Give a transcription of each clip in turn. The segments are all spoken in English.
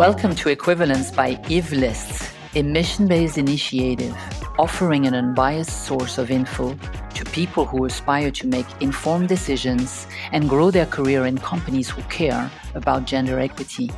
Welcome to Equivalence by Evelist, a mission based initiative offering an unbiased source of info to people who aspire to make informed decisions and grow their career in companies who care about gender equity.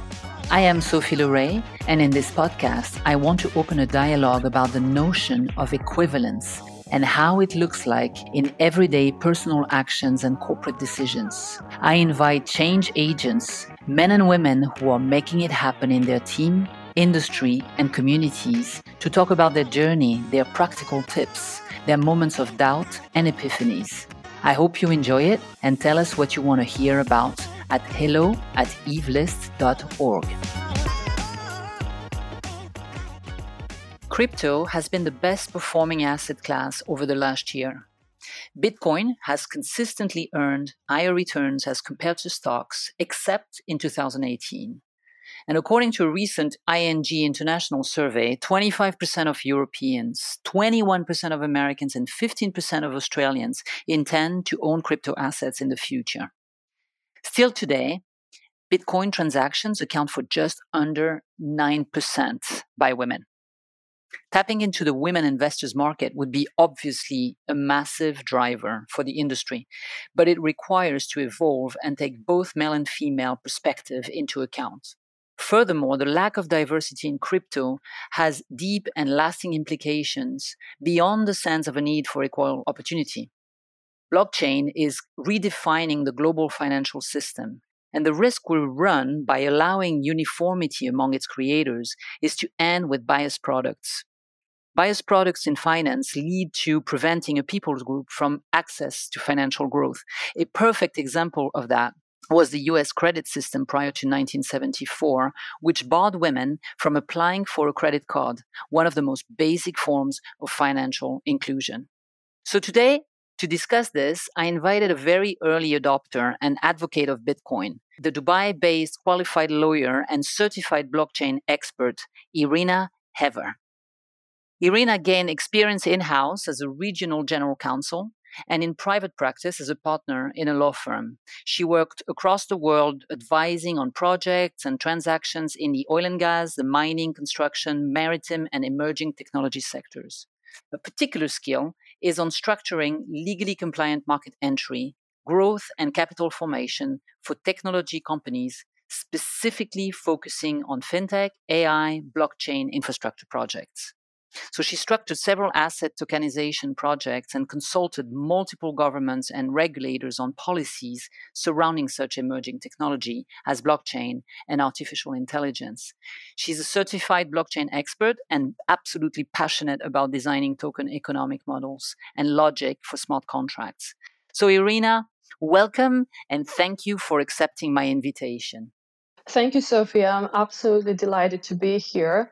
I am Sophie Leray, and in this podcast, I want to open a dialogue about the notion of equivalence and how it looks like in everyday personal actions and corporate decisions. I invite change agents men and women who are making it happen in their team, industry, and communities to talk about their journey, their practical tips, their moments of doubt and epiphanies. I hope you enjoy it and tell us what you want to hear about at hello at evelist.org. Crypto has been the best performing asset class over the last year. Bitcoin has consistently earned higher returns as compared to stocks, except in 2018. And according to a recent ING International survey, 25% of Europeans, 21% of Americans, and 15% of Australians intend to own crypto assets in the future. Still today, Bitcoin transactions account for just under 9% by women. Tapping into the women investors market would be obviously a massive driver for the industry, but it requires to evolve and take both male and female perspective into account. Furthermore, the lack of diversity in crypto has deep and lasting implications beyond the sense of a need for equal opportunity. Blockchain is redefining the global financial system, and the risk we run by allowing uniformity among its creators is to end with biased products. Biased products in finance lead to preventing a people's group from access to financial growth. A perfect example of that was the US credit system prior to 1974, which barred women from applying for a credit card, one of the most basic forms of financial inclusion. So today, to discuss this, I invited a very early adopter and advocate of Bitcoin, the Dubai based qualified lawyer and certified blockchain expert, Irina Heaver. Irina gained experience in house as a regional general counsel and in private practice as a partner in a law firm. She worked across the world advising on projects and transactions in the oil and gas, the mining, construction, maritime, and emerging technology sectors. A particular skill is on structuring legally compliant market entry, growth, and capital formation for technology companies, specifically focusing on fintech, AI, blockchain infrastructure projects. So she structured several asset tokenization projects and consulted multiple governments and regulators on policies surrounding such emerging technology as blockchain and artificial intelligence. She's a certified blockchain expert and absolutely passionate about designing token economic models and logic for smart contracts. So, Irina, welcome and thank you for accepting my invitation. Thank you, Sophia. I'm absolutely delighted to be here.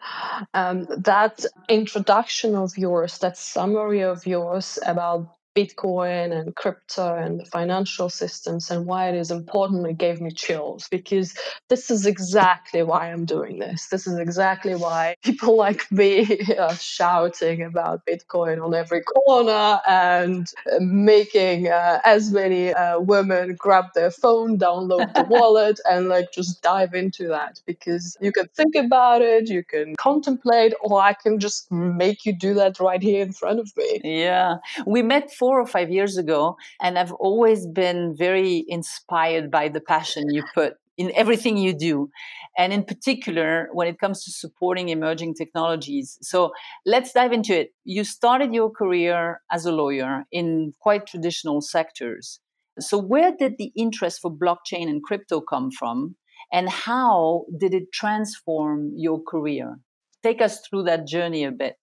Um, that introduction of yours, that summary of yours about Bitcoin and crypto and the financial systems and why it is important, it gave me chills because this is exactly why I'm doing this. This is exactly why people like me are shouting about Bitcoin on every corner and making uh, as many uh, women grab their phone, download the wallet, and like just dive into that because you can think about it, you can contemplate, or I can just make you do that right here in front of me. Yeah. We met four or five years ago, and I've always been very inspired by the passion you put in everything you do. And in particular, when it comes to supporting emerging technologies. So let's dive into it. You started your career as a lawyer in quite traditional sectors. So, where did the interest for blockchain and crypto come from? And how did it transform your career? Take us through that journey a bit.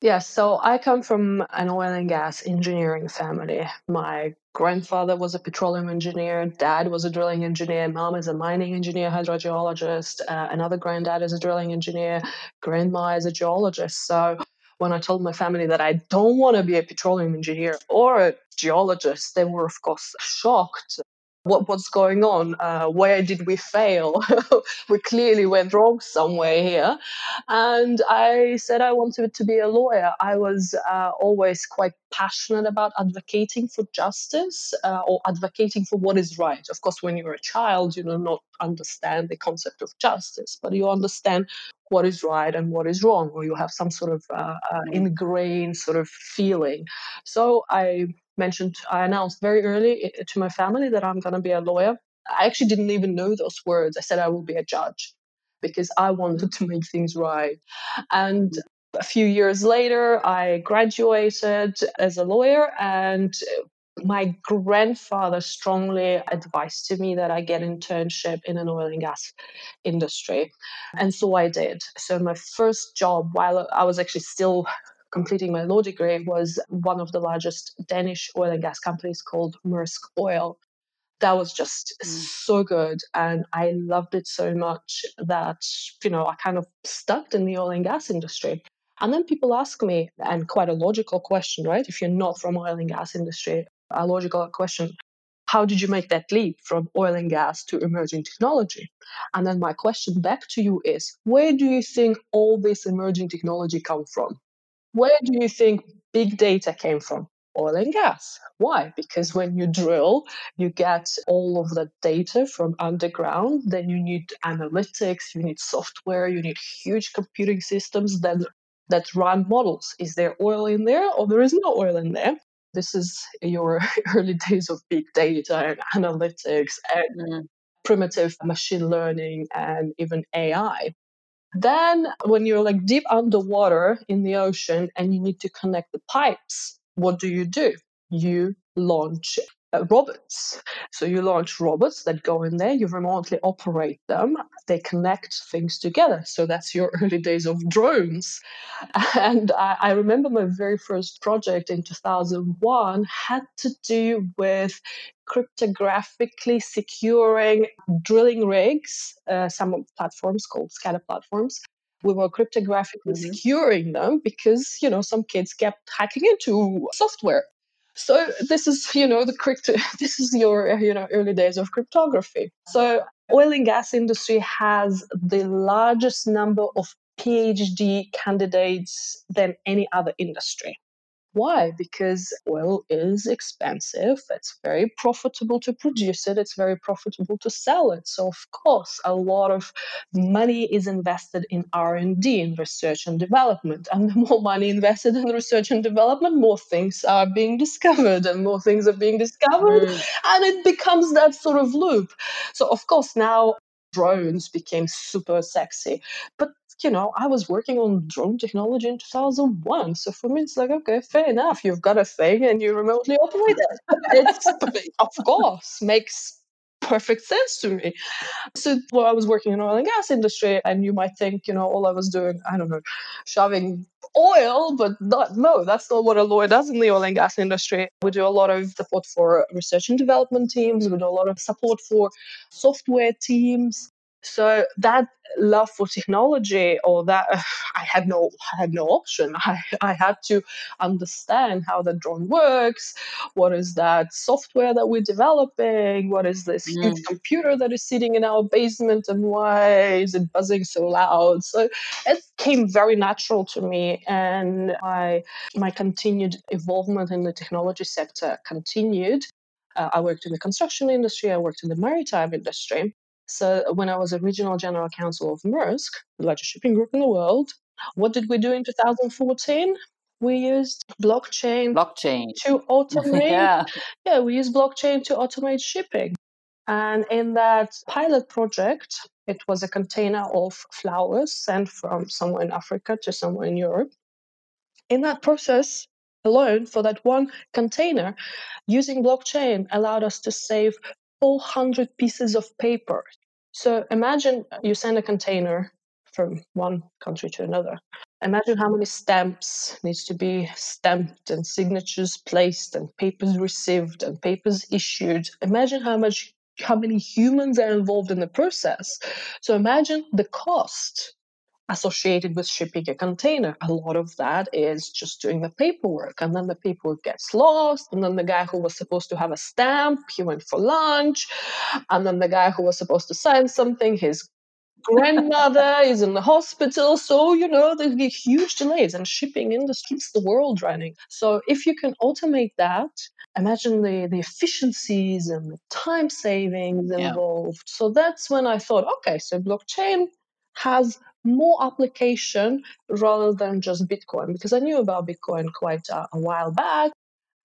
Yeah, so I come from an oil and gas engineering family. My grandfather was a petroleum engineer, dad was a drilling engineer, mom is a mining engineer, hydrogeologist, uh, another granddad is a drilling engineer, grandma is a geologist. So when I told my family that I don't want to be a petroleum engineer or a geologist, they were, of course, shocked what what's going on? Uh, where did we fail? we clearly went wrong somewhere here. And I said I wanted to be a lawyer. I was uh, always quite passionate about advocating for justice uh, or advocating for what is right. Of course, when you're a child, you know, not understand the concept of justice, but you understand what is right and what is wrong, or you have some sort of uh, uh, mm. ingrained sort of feeling. So I mentioned, I announced very early eh, to my family that I'm going to be a lawyer. I actually didn't even know those words. I said I will be a judge because I wanted to make things right. And a few years later, I graduated as a lawyer, and my grandfather strongly advised to me that I get internship in an oil and gas industry. And so I did. So my first job while I was actually still completing my law degree was one of the largest Danish oil and gas companies called Maersk Oil. That was just mm. so good. And I loved it so much that, you know, I kind of stuck in the oil and gas industry. And then people ask me, and quite a logical question, right? If you're not from oil and gas industry, a logical question, how did you make that leap from oil and gas to emerging technology? And then my question back to you is, where do you think all this emerging technology come from? Where do you think big data came from? Oil and gas. Why? Because when you drill, you get all of the data from underground. Then you need analytics, you need software, you need huge computing systems that that run models. Is there oil in there or there is no oil in there? This is your early days of big data and analytics and mm. primitive machine learning and even AI. Then, when you're like deep underwater in the ocean and you need to connect the pipes, what do you do? You launch uh, robots. So you launch robots that go in there, you remotely operate them, they connect things together. So that's your early days of drones. And I, I remember my very first project in 2001 had to do with cryptographically securing drilling rigs, uh, some platforms called SCADA platforms. We were cryptographically mm-hmm. securing them because, you know, some kids kept hacking into software so this is, you know, the crypto, this is your, you know, early days of cryptography. So oil and gas industry has the largest number of PhD candidates than any other industry. Why? Because oil is expensive. It's very profitable to produce it. It's very profitable to sell it. So of course, a lot of money is invested in R&D, in research and development. And the more money invested in research and development, more things are being discovered and more things are being discovered. Mm. And it becomes that sort of loop. So of course, now drones became super sexy. But you know, I was working on drone technology in 2001. So for me, it's like, okay, fair enough. You've got a thing and you remotely operate it. it's, of course, makes perfect sense to me. So well, I was working in oil and gas industry, and you might think, you know, all I was doing, I don't know, shoving oil, but not, no, that's not what a lawyer does in the oil and gas industry. We do a lot of support for research and development teams. We do a lot of support for software teams. So that love for technology or that uh, I had no I had no option. I, I had to understand how the drone works, what is that software that we're developing, what is this mm. huge computer that is sitting in our basement and why is it buzzing so loud? So it came very natural to me and I my continued involvement in the technology sector continued. Uh, I worked in the construction industry, I worked in the maritime industry. So when I was a regional general counsel of Maersk, the largest shipping group in the world, what did we do in 2014? We used blockchain, blockchain to automate. yeah. yeah, we used blockchain to automate shipping. And in that pilot project, it was a container of flowers sent from somewhere in Africa to somewhere in Europe. In that process alone, for that one container, using blockchain allowed us to save 400 pieces of paper. So imagine you send a container from one country to another. Imagine how many stamps needs to be stamped and signatures placed and papers received and papers issued. Imagine how much how many humans are involved in the process. So imagine the cost associated with shipping a container. A lot of that is just doing the paperwork, and then the paperwork gets lost, and then the guy who was supposed to have a stamp, he went for lunch, and then the guy who was supposed to sign something, his grandmother is in the hospital. So, you know, there's huge delays, and shipping industry keeps the world running. So, if you can automate that, imagine the, the efficiencies and the time savings involved. Yeah. So, that's when I thought, okay, so blockchain has more application rather than just Bitcoin because I knew about Bitcoin quite a, a while back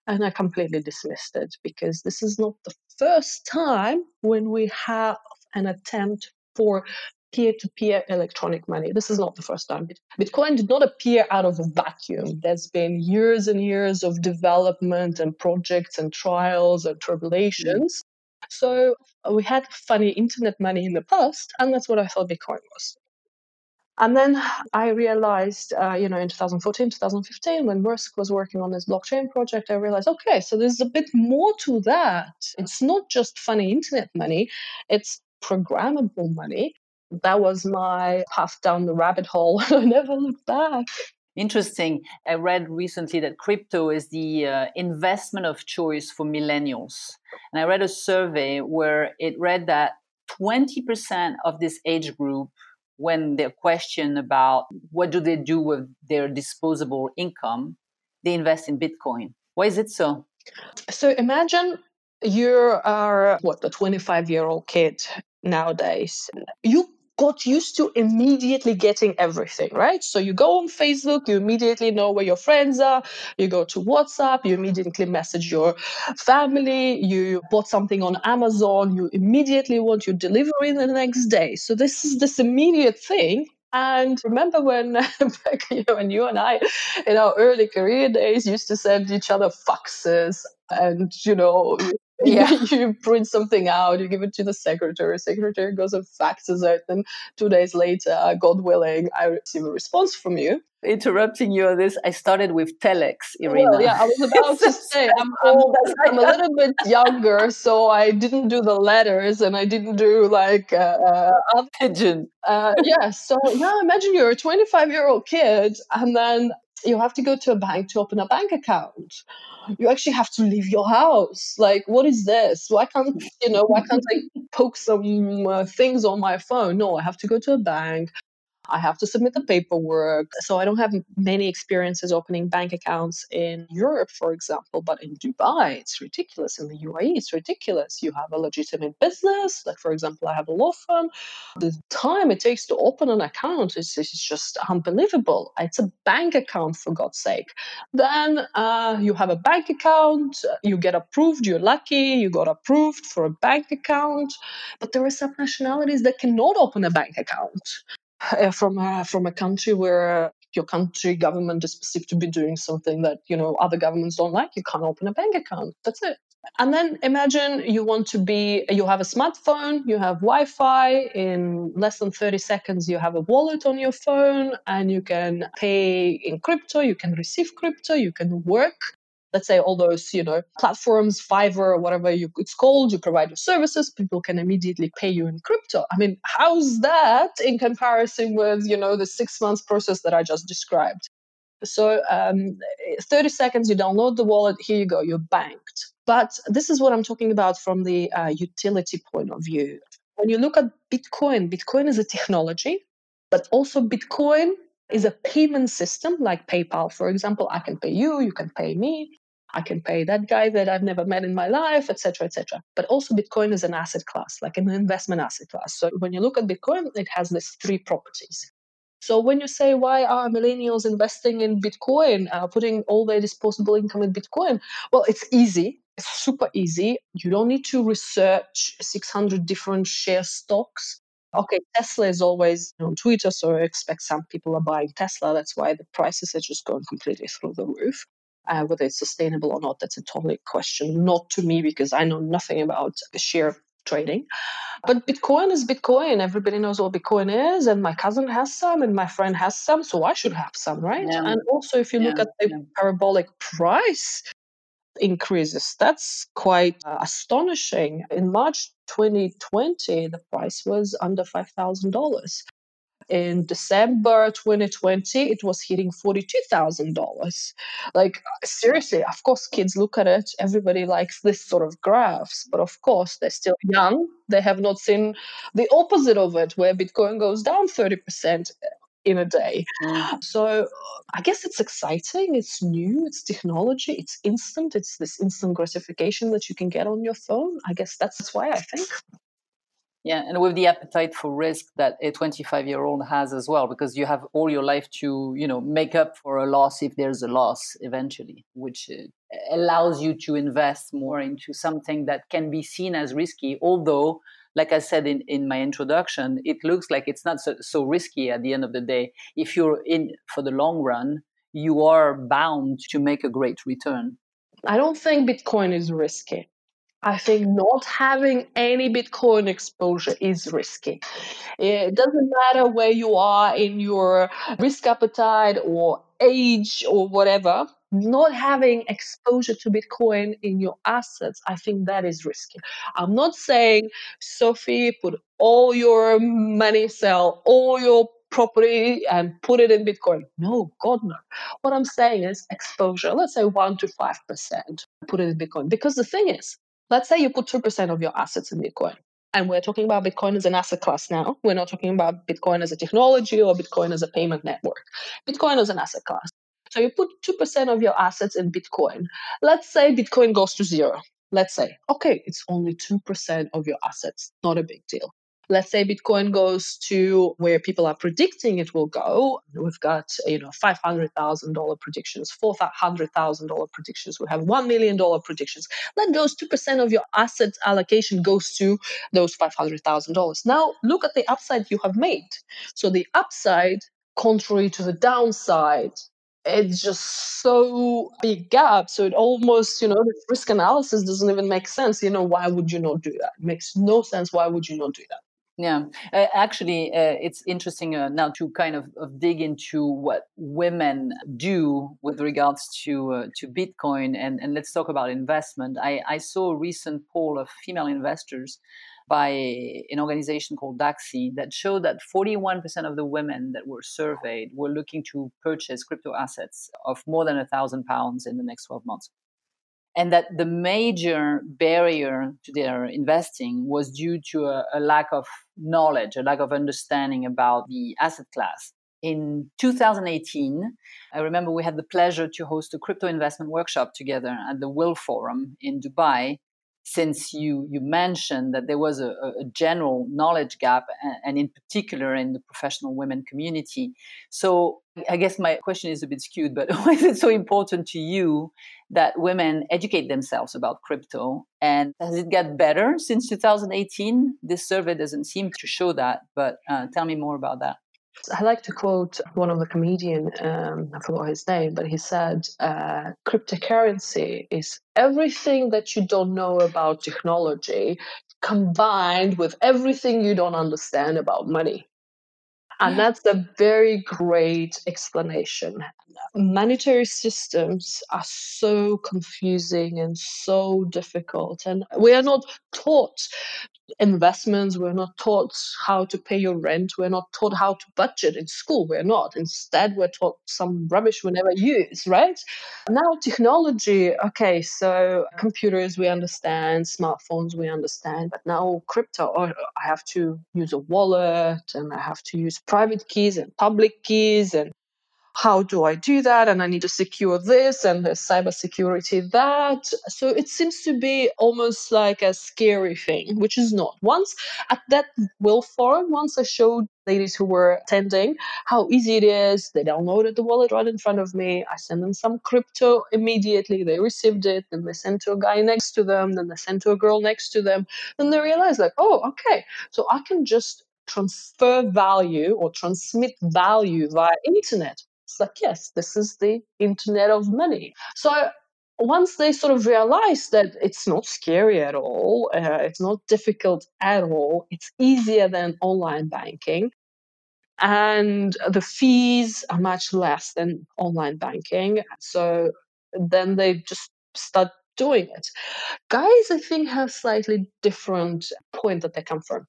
and I completely dismissed it because this is not the first time when we have an attempt for peer-to-peer electronic money. This is not the first time. Bitcoin did not appear out of a vacuum. There's been years and years of development and projects and trials and tribulations. Mm. So we had funny internet money in the past, and that's what I thought Bitcoin was. And then I realized, uh, you know, in 2014, 2015, when Maersk was working on this blockchain project, I realized, okay, so there's a bit more to that. It's not just funny internet money, it's programmable money. That was my path down the rabbit hole. I never looked back. Interesting. I read recently that crypto is the uh, investment of choice for millennials. And I read a survey where it read that 20% of this age group when they're questioned about what do they do with their disposable income, they invest in Bitcoin. Why is it so? So imagine you are what a 25 year old kid nowadays. You got used to immediately getting everything, right? So you go on Facebook, you immediately know where your friends are. You go to WhatsApp, you immediately message your family. You bought something on Amazon, you immediately want your delivery the next day. So this is this immediate thing. And remember when back, you when you and I, in our early career days, used to send each other faxes and you know yeah. you print something out, you give it to the secretary, secretary goes and faxes it, and two days later, God willing, I receive a response from you. Interrupting you on this, I started with telex, Irina. Well, yeah, I was about to say, I'm, I'm, I'm, a little bit younger, so I didn't do the letters and I didn't do like uh, uh, pigeon. Uh, yeah, so now imagine you're a 25 year old kid, and then you have to go to a bank to open a bank account. You actually have to leave your house. Like, what is this? Why can't you know? Why can't I poke some uh, things on my phone? No, I have to go to a bank. I have to submit the paperwork. So I don't have many experiences opening bank accounts in Europe, for example, but in Dubai, it's ridiculous. In the UAE, it's ridiculous. You have a legitimate business, like, for example, I have a law firm. The time it takes to open an account is, is just unbelievable. It's a bank account, for God's sake. Then uh, you have a bank account, you get approved, you're lucky, you got approved for a bank account. But there are some nationalities that cannot open a bank account uh, from a, from a country where your country government is perceived to be doing something that you know other governments don't like you can't open a bank account. That's it. And then imagine you want to be you have a smartphone you have wi-fi in less than 30 seconds you have a wallet on your phone and you can pay in crypto you can receive crypto you can work let's say all those you know platforms fiverr or whatever you, it's called you provide your services people can immediately pay you in crypto i mean how's that in comparison with you know the six months process that i just described so um, 30 seconds you download the wallet here you go you're banked but this is what i'm talking about from the uh, utility point of view when you look at bitcoin bitcoin is a technology but also bitcoin is a payment system like PayPal, for example. I can pay you, you can pay me. I can pay that guy that I've never met in my life, etc., etc. But also, Bitcoin is an asset class, like an investment asset class. So when you look at Bitcoin, it has these three properties. So when you say why are millennials investing in Bitcoin, uh, putting all their disposable income in Bitcoin, well, it's easy. It's super easy. You don't need to research 600 different share stocks. Okay, Tesla is always on Twitter, so I expect some people are buying Tesla. That's why the prices are just going completely through the roof. Uh, whether it's sustainable or not, that's a totally question, not to me because I know nothing about share trading. But Bitcoin is Bitcoin. Everybody knows what Bitcoin is, and my cousin has some, and my friend has some, so I should have some, right? Yeah. And also, if you yeah. look at the yeah. parabolic price increases, that's quite uh, astonishing. In March 2020, the price was under $5,000. In December 2020, it was hitting $42,000. Like, seriously, of course, kids look at it. Everybody likes this sort of graphs, but of course, they're still young. They have not seen the opposite of it, where Bitcoin goes down 30% in a day. Mm. So I guess it's exciting, it's new, it's technology, it's instant, it's this instant gratification that you can get on your phone. I guess that's why I think. Yeah, and with the appetite for risk that a 25 year old has as well, because you have all your life to, you know, make up for a loss if there's a loss eventually, which uh, allows you to invest more into something that can be seen as risky, although like I said in, in my introduction, it looks like it's not so, so risky at the end of the day. If you're in for the long run, you are bound to make a great return. I don't think Bitcoin is risky. I think not having any Bitcoin exposure is risky. It doesn't matter where you are in your risk appetite or age or whatever not having exposure to Bitcoin in your assets, I think that is risky. I'm not saying, Sophie, put all your money, sell all your property and put it in Bitcoin. No, God, no. What I'm saying is exposure, let's say 1% to 5%, put it in Bitcoin. Because the thing is, let's say you put 2% of your assets in Bitcoin. And we're talking about Bitcoin as an asset class now. We're not talking about Bitcoin as a technology or Bitcoin as a payment network. Bitcoin as an asset class. So you put 2% of your assets in Bitcoin. Let's say Bitcoin goes to zero. Let's say, okay, it's only 2% of your assets, not a big deal. Let's say Bitcoin goes to where people are predicting it will go. We've got, you know, $500,000 predictions, $400,000 predictions. We have $1 million predictions. Let those 2% of your asset allocation goes to those $500,000. Now look at the upside you have made. So the upside, contrary to the downside, it's just so big gap. So it almost, you know, the risk analysis doesn't even make sense. You know, why would you not do that? It makes no sense. Why would you not do that? Yeah, uh, actually, uh, it's interesting uh, now to kind of, of, dig into what women do with regards to uh, to Bitcoin, and, and let's talk about investment. I, I saw a recent poll of female investors by an organization called DAXI that showed that 41% of the women that were surveyed were looking to purchase crypto assets of more than a thousand pounds in the next 12 months. And that the major barrier to their investing was due to a, a lack of knowledge, a lack of understanding about the asset class. In 2018, I remember we had the pleasure to host a crypto investment workshop together at the Will Forum in Dubai since you you mentioned that there was a, a general knowledge gap and, and, in particular in the professional women community. So i guess my question is a bit skewed but why is it so important to you that women educate themselves about crypto? And has it got better since 2018 this survey doesn't seem to show that but uh, tell me more about that I like to quote one of the comedian, um, I forgot his name, but he said, uh, "Cryptocurrency is everything that you don't know about technology, combined with everything you don't understand about money." And that's a very great explanation. Monetary systems are so confusing and so difficult, and we are not taught investments. We're not taught how to pay your rent. We're not taught how to budget in school. We're not. Instead, we're taught some rubbish we never use, right? Now, technology, okay, so computers we understand, smartphones we understand, but now crypto, oh, I have to use a wallet and I have to use private keys and public keys and how do I do that? And I need to secure this and there's cybersecurity that. So it seems to be almost like a scary thing, which is not. Once at that Will Forum, once I showed ladies who were attending how easy it is. They downloaded the wallet right in front of me. I sent them some crypto immediately. They received it. Then they sent to a guy next to them. Then they sent to a girl next to them. Then they realized, like, oh, okay, so I can just transfer value or transmit value via internet it's like, yes, this is the internet of money. So once they sort of realize that it's not scary at all, uh, it's not difficult at all, it's easier than online banking, and the fees are much less than online banking. So then they just start doing it. Guys, I think, have slightly different point that they come from.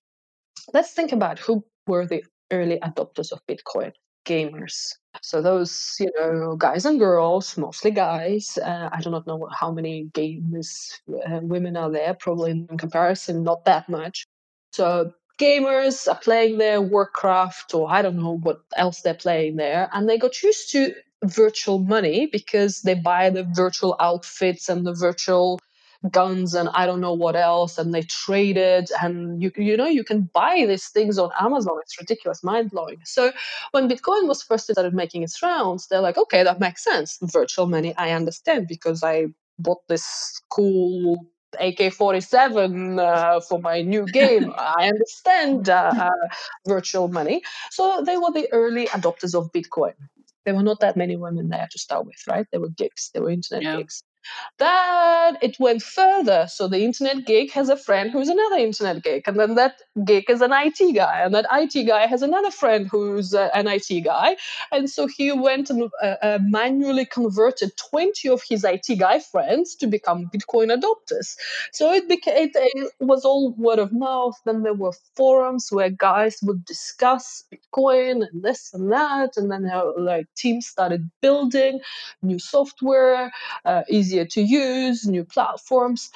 Let's think about who were the early adopters of Bitcoin gamers. So those, you know, guys and girls, mostly guys. Uh, I do not know how many gamers uh, women are there. Probably in comparison, not that much. So gamers are playing their Warcraft, or I don't know what else they're playing there, and they got used to virtual money because they buy the virtual outfits and the virtual guns and I don't know what else, and they trade it, and you you know you can buy these things on Amazon. It's ridiculous, mind blowing. So when Bitcoin was first started making its rounds, they're like, okay, that makes sense. Virtual money, I understand because I bought this cool AK-47 uh, for my new game. I understand uh, uh, virtual money. So they were the early adopters of Bitcoin. There were not that many women there to start with, right? There were gigs, there were internet yeah. gigs. Then it went further. So the internet geek has a friend who's another internet geek, and then that geek is an IT guy, and that IT guy has another friend who's uh, an IT guy. And so he went and uh, uh, manually converted 20 of his IT guy friends to become Bitcoin adopters. So it became it, it was all word of mouth. Then there were forums where guys would discuss Bitcoin and this and that, and then like teams started building new software, uh, easy easier to use, new platforms.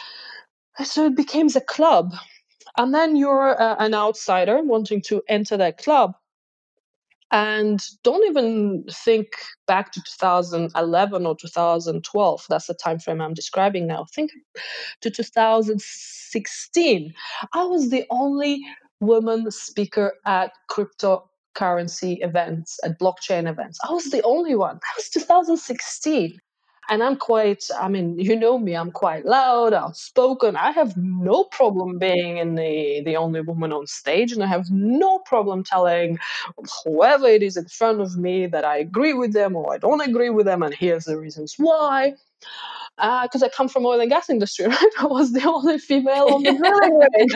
So it becomes a club. And then you're uh, an outsider wanting to enter that club. And don't even think back to 2011 or 2012. That's the time frame I'm describing now. Think to 2016. I was the only woman speaker at cryptocurrency events, at blockchain events. I was the only one. That was 2016 and I'm quite, I mean, you know me, I'm quite loud, outspoken. I have no problem being in the, the only woman on stage, and I have no problem telling whoever it is in front of me that I agree with them or I don't agree with them, and here's the reasons why. Because uh, I come from oil and gas industry, right? I was the only female on the drilling rig.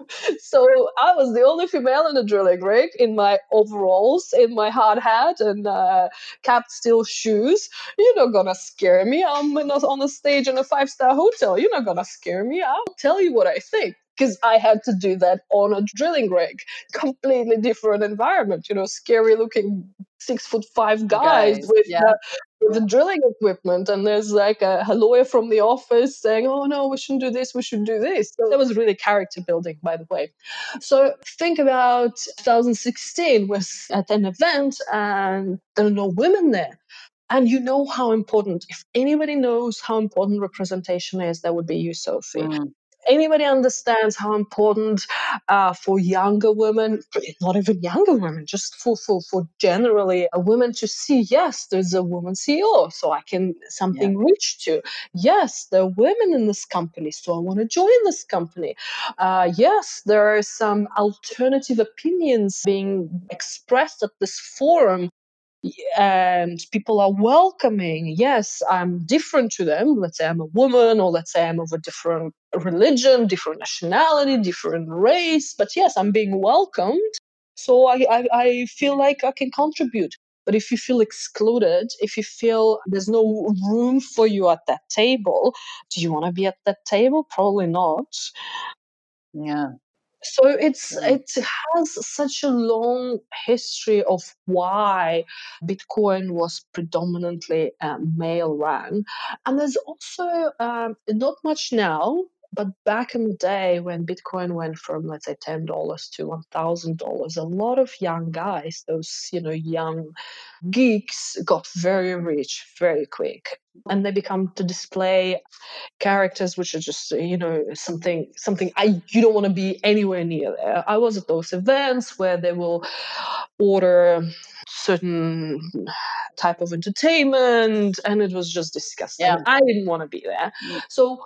so I was the only female in the drilling rig in my overalls, in my hard hat, and uh, capped steel shoes. You're not gonna scare me. I'm a, on a stage in a five star hotel. You're not gonna scare me. I'll tell you what I think because I had to do that on a drilling rig. Completely different environment, you know, scary looking six foot five guys, guys with, yeah. Uh, the drilling equipment. And there's like a, a, lawyer from the office saying, oh no, we shouldn't do this, we should do this. So that was really character building, by the way. So think about 2016 was at an event and there are no women there. And you know how important, if anybody knows how important representation is, that would be you, Sophie. Mm anybody understands how important uh, for younger women, not even younger women, just for, for, for generally a woman to see, yes, there's a woman CEO, so I can something yeah. reach to. Yes, there are women in this company, so I want to join this company. Uh, yes, there are some alternative opinions being expressed at this forum and people are welcoming. Yes, I'm different to them. Let's say I'm a woman, or let's say I'm of a different religion, different nationality, different race. But yes, I'm being welcomed. So I, I, I feel like I can contribute. But if you feel excluded, if you feel there's no room for you at that table, do you want to be at that table? Probably not. Yeah so it's it has such a long history of why bitcoin was predominantly um, male run. And there's also um, not much now but back in the day when bitcoin went from let's say $10 to $1000 a lot of young guys those you know young geeks got very rich very quick and they become to display characters which are just you know something something i you don't want to be anywhere near there i was at those events where they will order certain type of entertainment and it was just disgusting yeah. i didn't want to be there mm. so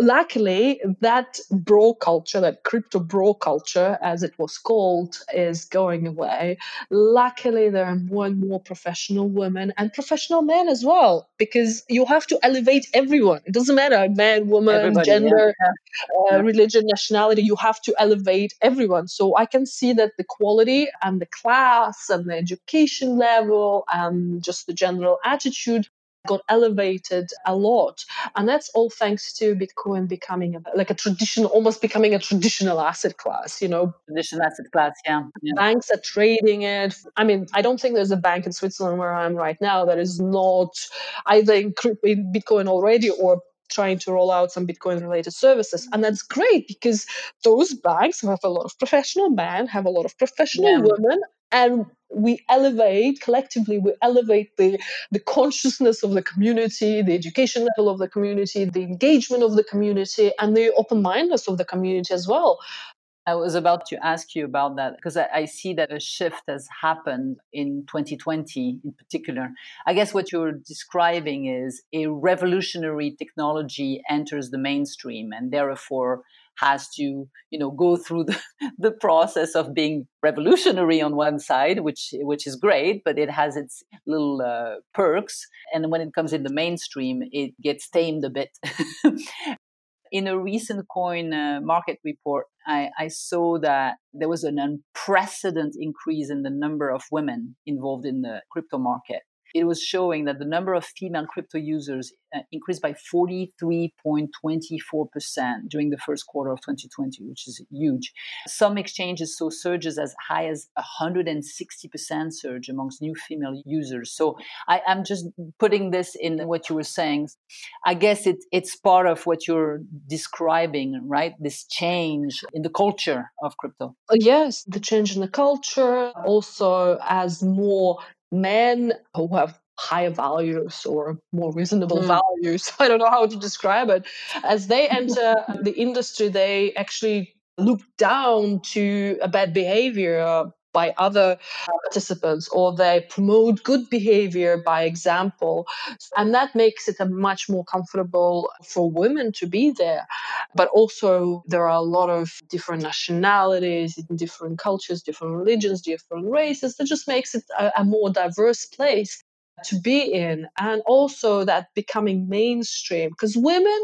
luckily that bro culture that crypto bro culture as it was called is going away luckily there are more and more professional women and professional men as well because you have to elevate everyone it doesn't matter man woman Everybody, gender yeah. Uh, yeah. religion nationality you have to elevate everyone so i can see that the quality and the class and the education level and just the general attitude got elevated a lot. And that's all thanks to Bitcoin becoming a, like a traditional, almost becoming a traditional asset class, you know. Traditional asset class, yeah. yeah. Banks are trading it. I mean, I don't think there's a bank in Switzerland where I'm right now that is not either in Bitcoin already or trying to roll out some Bitcoin related services. And that's great because those banks have a lot of professional men, have a lot of professional yeah. women, and we elevate collectively we elevate the the consciousness of the community the education level of the community the engagement of the community and the open-mindedness of the community as well I was about to ask you about that because I, I, see that a shift has happened in 2020 in particular. I guess what you're describing is a revolutionary technology enters the mainstream and therefore has to you know go through the, the process of being revolutionary on one side which which is great but it has its little uh, perks and when it comes in the mainstream it gets tamed a bit in a recent coin uh, market report I, I, saw that there was an unprecedented increase in the number of women involved in the crypto market it was showing that the number of female crypto users uh, increased by 43.24% during the first quarter of 2020, which is huge. Some exchanges saw surges as high as 160% surge amongst new female users. So I, am just putting this in what you were saying. I guess it, it's part of what you're describing, right? This change in the culture of crypto. Yes, the change in the culture, also as more men who have higher values or more reasonable mm. values, I don't know how to describe it, as they enter the industry, they actually look down to a bad behavior by other participants or they promote good behavior by example. And that makes it a much more comfortable for women to be there. But also there are a lot of different nationalities different cultures different religions different races that just makes it a, a more diverse place to be in. And also that becoming mainstream because women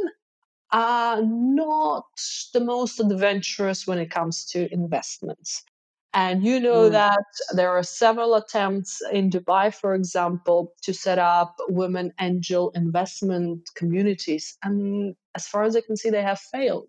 are not the most adventurous when it comes to investments and you know mm. that there are several attempts in Dubai, for example, to set up women angel investment communities. And as far as I can see, they have failed.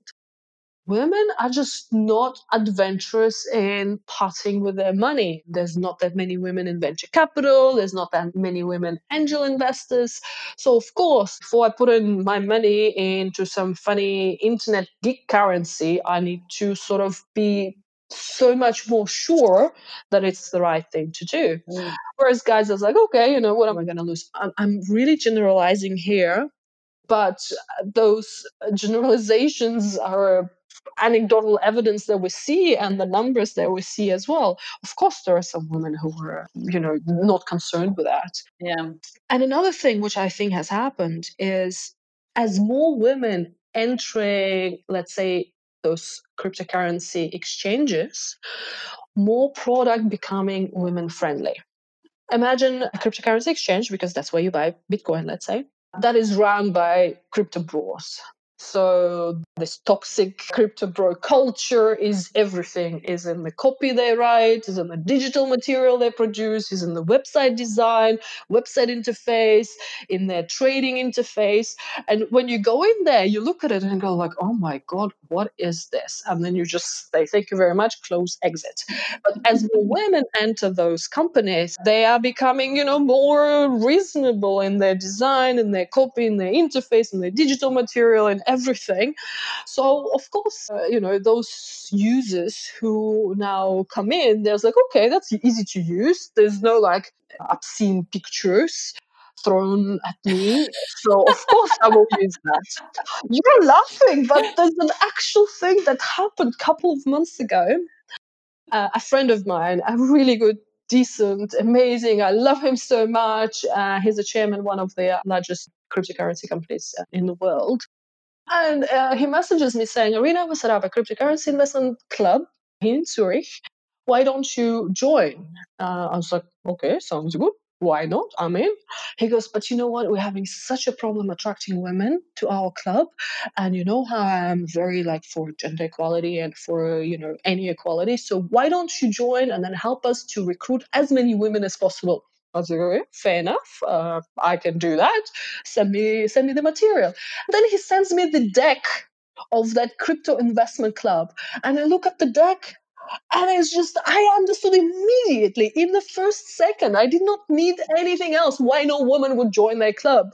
Women are just not adventurous in parting with their money. There's not that many women in venture capital. There's not that many women angel investors. So, of course, before I put in my money into some funny internet geek currency, I need to sort of be so much more sure that it's the right thing to do. Mm. Whereas guys are like, okay, you know, what am I going to lose? I'm, I'm really generalizing here, but those generalizations are anecdotal evidence that we see and the numbers that we see as well. Of course, there are some women who are, you know, not concerned with that. Yeah. And another thing which I think has happened is as more women entering, let's say, those cryptocurrency exchanges, more product becoming women friendly. Imagine a cryptocurrency exchange, because that's where you buy Bitcoin, let's say, that is run by crypto bros. So this toxic crypto bro culture is everything is in the copy they write, is in the digital material they produce, is in the website design, website interface, in their trading interface. And when you go in there, you look at it and go like, oh my God, what is this? And then you just say, thank you very much, close, exit. But as the women enter those companies, they are becoming, you know, more reasonable in their design, in their copy, in their interface, in their digital material, and everything. So of course, uh, you know, those users who now come in, there's like, okay, that's easy to use. There's no like obscene pictures thrown at me. So of course I will use that. You're laughing, but there's an actual thing that happened a couple of months ago. Uh, a friend of mine, a really good decent, amazing. I love him so much. Uh, he's a chairman, one of the largest cryptocurrency companies uh, in the world. And uh, he messages me saying, Irina, we set up a cryptocurrency investment club in Zurich. Why don't you join? Uh, I was like, okay, sounds good. Why not? I'm in. He goes, but you know what? We're having such a problem attracting women to our club. And you know how I'm very like for gender equality and for, you know, any equality. So why don't you join and then help us to recruit as many women as possible? Was like, okay, fair enough. Uh, I can do that. Send me, send me the material. Then he sends me the deck of that crypto investment club, and I look at the deck, and it's just I understood immediately in the first second. I did not need anything else. Why no woman would join their club?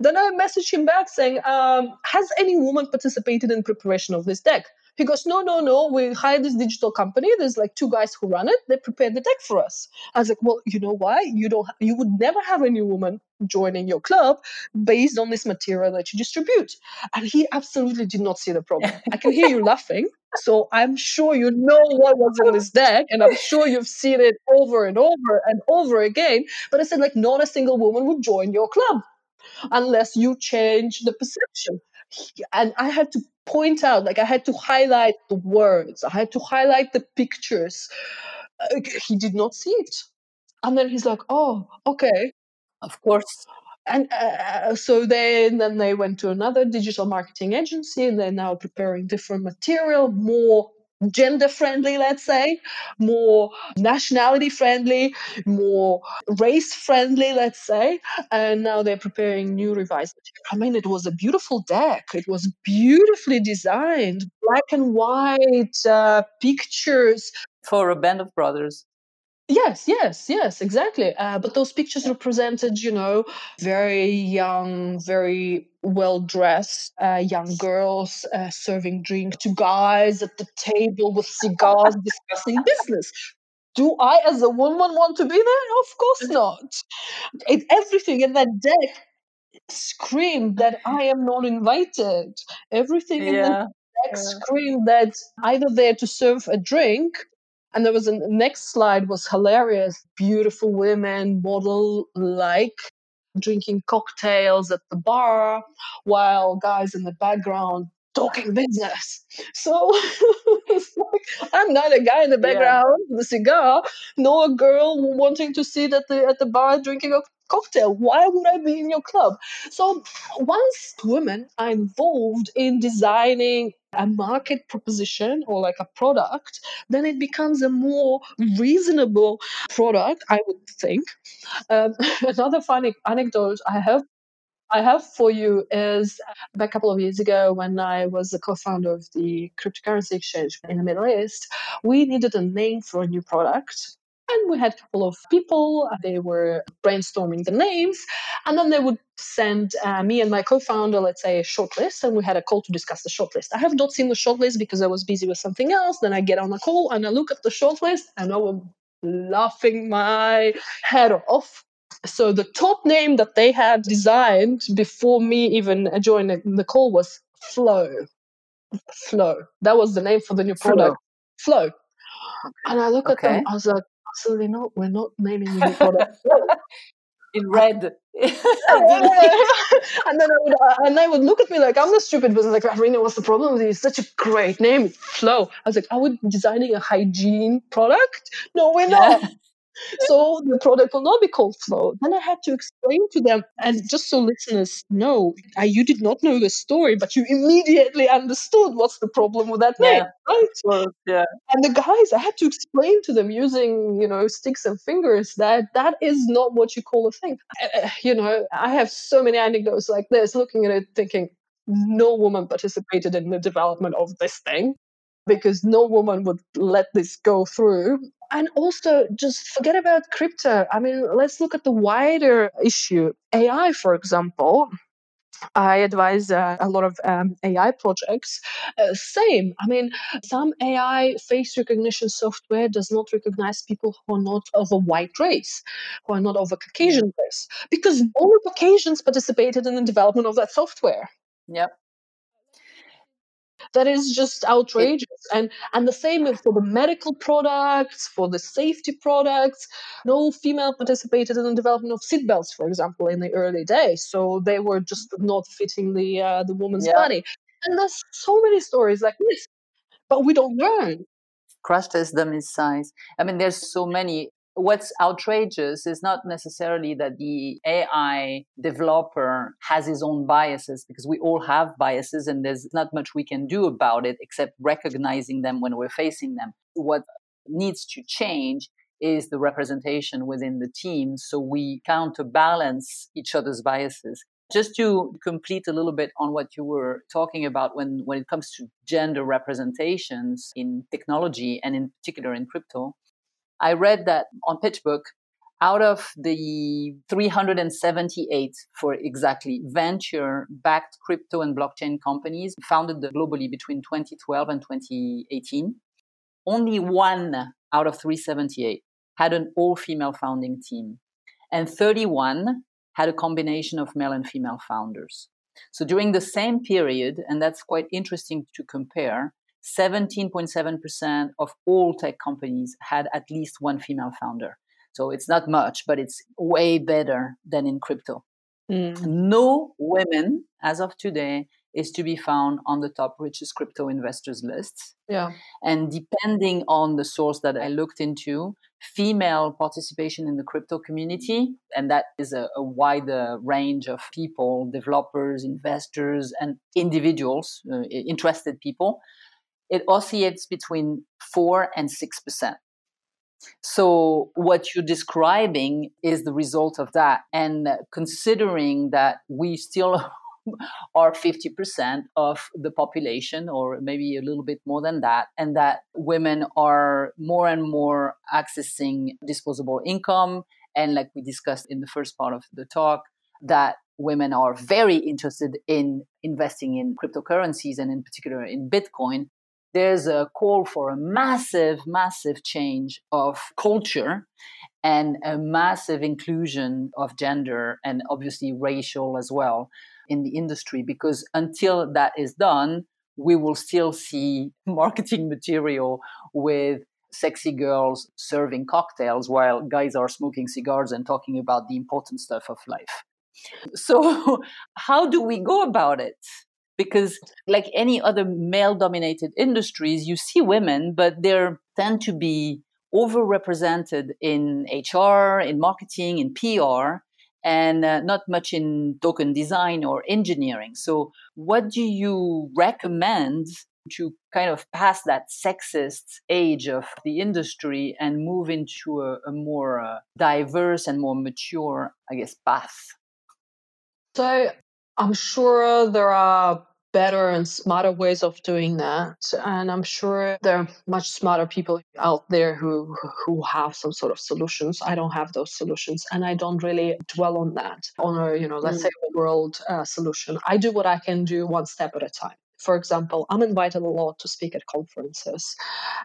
Then I messaged him back saying, um, "Has any woman participated in preparation of this deck?" He goes, no, no, no. We hired this digital company. There's like two guys who run it. They prepared the deck for us. I was like, well, you know why? You don't. You would never have any woman joining your club based on this material that you distribute. And he absolutely did not see the problem. I can hear you laughing. So I'm sure you know what was in this deck, and I'm sure you've seen it over and over and over again. But I said, like, not a single woman would join your club unless you change the perception. And I had to point out, like I had to highlight the words, I had to highlight the pictures. Uh, he did not see it. And then he's like, oh, okay. Of course. And uh, so then, then they went to another digital marketing agency and they're now preparing different material, more gender friendly, let's say, more nationality friendly, more race friendly, let's say. And now they're preparing new revised. I mean, it was a beautiful deck. It was beautifully designed, black and white uh, pictures. For a band of brothers. Yes, yes, yes, exactly. Uh, but those pictures represented, you know, very young, very well dressed uh, young girls uh, serving drink to guys at the table with cigars discussing business. Do I, as a woman, want to be there? Of course not. It, everything in that deck screamed that I am not invited. Everything in yeah. the deck yeah. screamed that either there to serve a drink and there was a next slide was hilarious. Beautiful women, model like, drinking cocktails at the bar, while guys in the background talking business. So like, I'm not a guy in the background yeah. with a cigar, nor a girl wanting to sit at the at the bar drinking a cocktail. Why would I be in your club? So once women are involved in designing a market proposition or like a product, then it becomes a more reasonable product, I would think. Um, another funny anecdote I have I have for you is a couple of years ago when I was the co-founder of the cryptocurrency exchange in the Middle East, we needed a name for a new product. And we had a couple of people, they were brainstorming the names, and then they would send uh, me and my co-founder, let's say, a shortlist, and we had a call to discuss the shortlist. I have not seen the shortlist because I was busy with something else. Then I get on a call and I look at the shortlist, and I was laughing my head off. So the top name that they had designed before me even joining the call was Flow. Flow. That was the name for the new product. Flow. Flow. And I look okay. at them, I was like, absolutely not. We're not naming the product. in red. and then I would, uh, and they would look at me like I'm the stupid person. Like, Irina, what's the problem with you? It's such a great name, Flow. I was like, are we designing a hygiene product? No, we're not. Yeah. So the product will not be called Flow. Then I had to explain to them, and just so listeners know, uh, you did not know the story, but you immediately understood what's the problem with that name, yeah. right? Well, yeah. And the guys, I had to explain to them using, you know, sticks and fingers that that is not what you call a thing. Uh, you know, I have so many anecdotes like this, looking at it, thinking, no woman participated in the development of this thing because no woman would let this go through and also just forget about crypto. I mean, let's look at the wider issue. AI, for example, I advise uh, a lot of um, AI projects. Uh, same. I mean, some AI face recognition software does not recognize people who are not of a white race, who are not of a Caucasian race, because all Caucasians participated in the development of that software. Yep that is just outrageous. And and the same for the medical products for the safety products. No female participated in the development of seatbelts for example in the early days. So they were just not fitting the uh, the woman's yeah. body. And there's so many stories like this but we don't learn. Crash test them in size. I mean there's so many what's outrageous is not necessarily that the AI developer has his own biases because we all have biases and there's not much we can do about it except recognizing them when we're facing them. What needs to change is the representation within the team. So we counterbalance each other's biases. Just to complete a little bit on what you were talking about when, when it comes to gender representations in technology and in particular in crypto, I read that on PitchBook, out of the 378 for exactly venture backed crypto and blockchain companies founded globally between 2012 and 2018, only one out of 378 had an all female founding team, and 31 had a combination of male and female founders. So during the same period, and that's quite interesting to compare, 17.7% of all tech companies had at least one female founder. So it's not much, but it's way better than in crypto. Mm. No women, as of today, is to be found on the top richest crypto investors list. Yeah. And depending on the source that I looked into, female participation in the crypto community, and that is a, a wider range of people, developers, investors, and individuals, uh, interested people, it oscillates between 4 and 6%. So, what you're describing is the result of that. And considering that we still are 50% of the population, or maybe a little bit more than that, and that women are more and more accessing disposable income. And, like we discussed in the first part of the talk, that women are very interested in investing in cryptocurrencies and, in particular, in Bitcoin there's a call for a massive, massive change of culture and a massive inclusion of gender and obviously racial as well in the industry because until that is done, we will still see marketing material with sexy girls serving cocktails while guys are smoking cigars and talking about the important stuff of life. So, how do we go about it? Because like any other male dominated industries you see women but they tend to be overrepresented in hr in marketing in pr and uh, not much in token design or engineering. So what do you recommend to kind of pass that sexist age of the industry and move into a, a more uh, diverse and more mature i guess path? So I'm sure there are better and smarter ways of doing that and i'm sure there are much smarter people out there who who have some sort of solutions. I don't have those solutions and i don't really dwell on that on a you know let's mm. say a world uh, solution. I do what i can do one step at a time for example, I'm invited a lot to speak at conferences.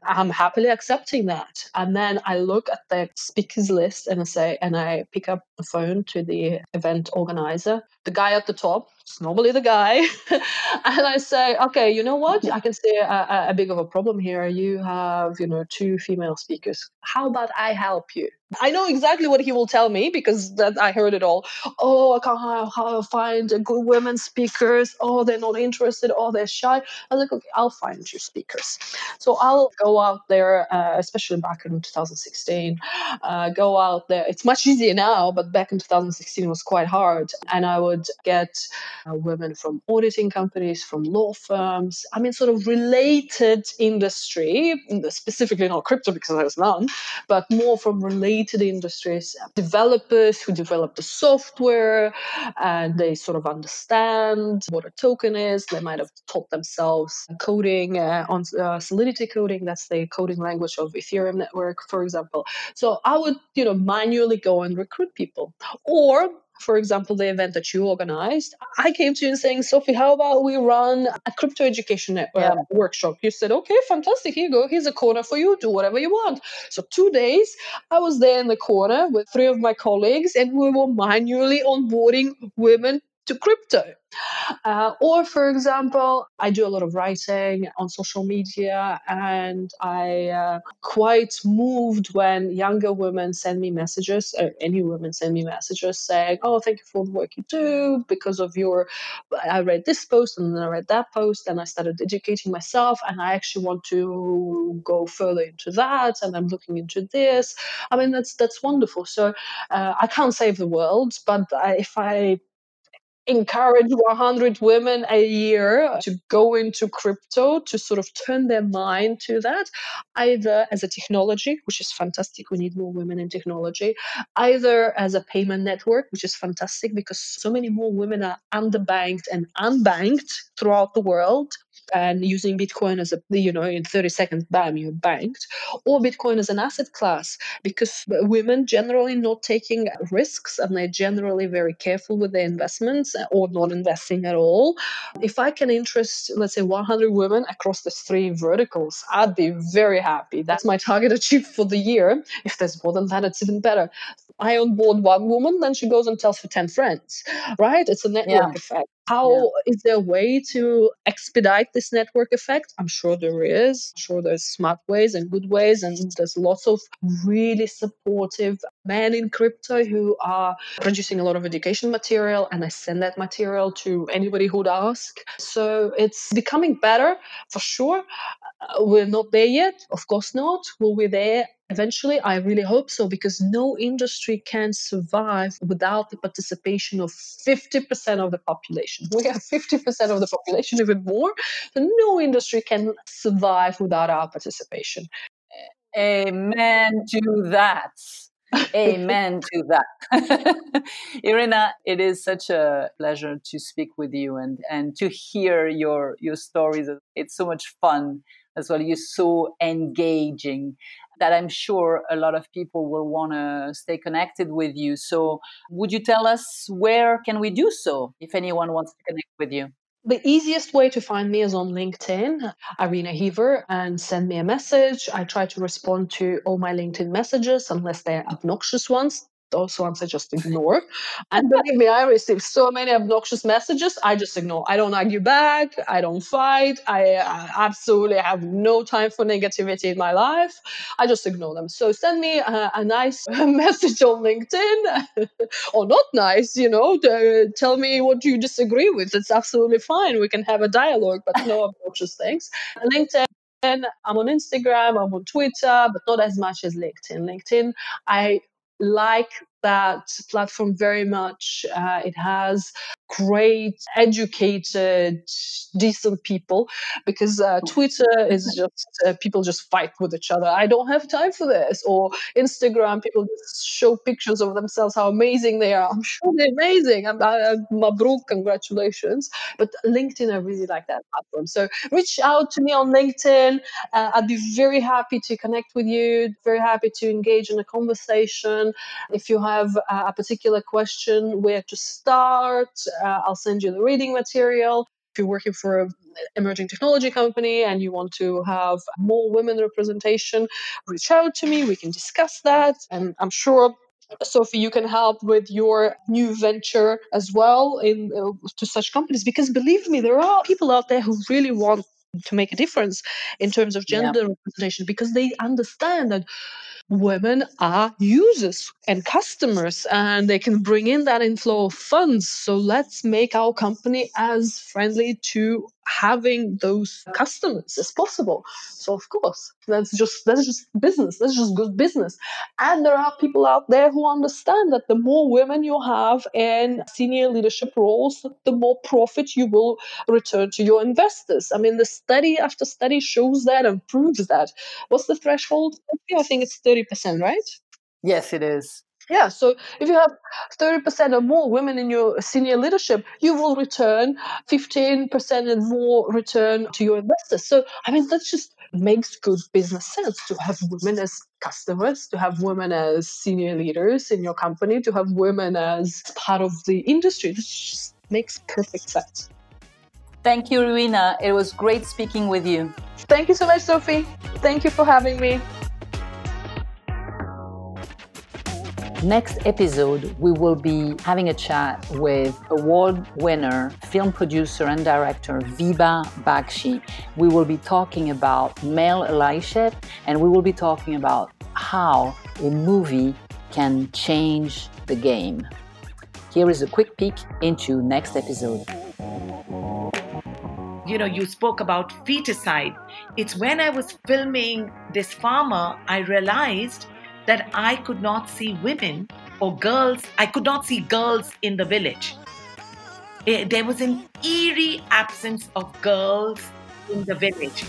I'm happily accepting that. And then I look at the speakers list and I say, and I pick up the phone to the event organizer, the guy at the top, normally the guy. and I say, okay, you know what? I can see a, a, big of a problem here. You have, you know, two female speakers. How about I help you? I know exactly what he will tell me because that I heard it all. Oh, I can't find good women speakers. Oh, they're not interested. Oh, they're shy. I was like, okay, I'll find you speakers. So I'll go out there, uh, especially back in 2016. Uh, go out there. It's much easier now, but back in 2016 it was quite hard. And I would get uh, women from auditing companies, from law firms. I mean, sort of related industry, specifically not crypto because there was none, but more from related related industries, developers who develop the software and they sort of understand what a token is. They might have taught themselves coding uh, on uh, Solidity coding, that's the coding language of Ethereum network, for example. So I would, you know, manually go and recruit people. Or for example, the event that you organized, I came to you and saying, Sophie, how about we run a crypto education network uh, yeah. workshop? You said, okay, fantastic. Here you go. Here's a corner for you. Do whatever you want. So two days, I was there in the corner with three of my colleagues, and we were manually onboarding women to crypto. Uh, or, for example, I do a lot of writing on social media, and I uh, quite moved when younger women send me messages, or any women send me messages saying, "Oh, thank you for the work you do. Because of your, I read this post and then I read that post, and I started educating myself, and I actually want to go further into that, and I'm looking into this. I mean, that's that's wonderful. So uh, I can't save the world, but I, if I encourage 100 women a year to go into crypto to sort of turn their mind to that either as a technology which is fantastic we need more women in technology either as a payment network which is fantastic because so many more women are underbanked and unbanked throughout the world and using bitcoin as a you know in 30 seconds bam you're banked or bitcoin as an asset class because women generally not taking risks and they're generally very careful with their investments or not investing at all if i can interest let's say 100 women across the three verticals i'd be very happy that's my target achieved for the year if there's more than that it's even better I onboard one woman, then she goes and tells her 10 friends, right? It's a network yeah. effect. How yeah. is there a way to expedite this network effect? I'm sure there is. I'm sure there's smart ways and good ways, and there's lots of really supportive men in crypto who are producing a lot of education material, and I send that material to anybody who'd ask. So it's becoming better for sure. Uh, we're not there yet, of course not. Will we there Eventually, I really hope so because no industry can survive without the participation of 50% of the population. We have 50% of the population, even more. So no industry can survive without our participation. Amen to that. Amen to that. Irina, it is such a pleasure to speak with you and, and to hear your, your stories. It's so much fun as well. You're so engaging that I'm sure a lot of people will want to stay connected with you. So, would you tell us where can we do so if anyone wants to connect with you? The easiest way to find me is on LinkedIn, Irina Heaver, and send me a message. I try to respond to all my LinkedIn messages unless they're obnoxious ones those ones I just ignore. And believe me, I receive so many obnoxious messages. I just ignore. I don't argue back. I don't fight. I, I absolutely have no time for negativity in my life. I just ignore them. So send me a, a nice message on LinkedIn, or not nice. You know, to, tell me what you disagree with. It's absolutely fine. We can have a dialogue, but no obnoxious things. LinkedIn. I'm on Instagram, I'm on Twitter, but not as much as LinkedIn. LinkedIn, I like that platform very much. Uh, it has great, educated, decent people because uh, Twitter is just uh, people just fight with each other. I don't have time for this. Or Instagram, people just show pictures of themselves, how amazing they are. I'm sure they're amazing. I'm, I, Mabruk, congratulations. But LinkedIn, I really like that platform. So reach out to me on LinkedIn. Uh, I'd be very happy to connect with you, very happy to engage in a conversation. If you have a particular question, where to start, uh, I'll send you the reading material. If you're working for an emerging technology company and you want to have more women representation, reach out to me. We can discuss that. And I'm sure Sophie, you can help with your new venture as well in uh, to such companies because believe me, there are people out there who really want to make a difference in terms of gender yeah. representation because they understand that women are users and customers and they can bring in that inflow of funds. So let's make our company as friendly to having those customers as possible. So of course, that's just that's just business. That's just good business. And there are people out there who understand that the more women you have in senior leadership roles, the more profit you will return to your investors. I mean, the study after study shows that and proves that. What's the threshold? I think it's 30%, right? Yes, it is. Yeah, so if you have 30% or more women in your senior leadership, you will return 15% and more return to your investors. So, I mean, that just makes good business sense to have women as customers, to have women as senior leaders in your company, to have women as part of the industry. This just makes perfect sense. Thank you, Irina. It was great speaking with you. Thank you so much, Sophie. Thank you for having me. Next episode, we will be having a chat with award winner, film producer, and director Vibha Bakshi. We will be talking about male allyship and we will be talking about how a movie can change the game. Here is a quick peek into next episode. You know, you spoke about feticide. It's when I was filming this farmer, I realized that I could not see women or girls, I could not see girls in the village. Eh, there was an eerie absence of girls in the village.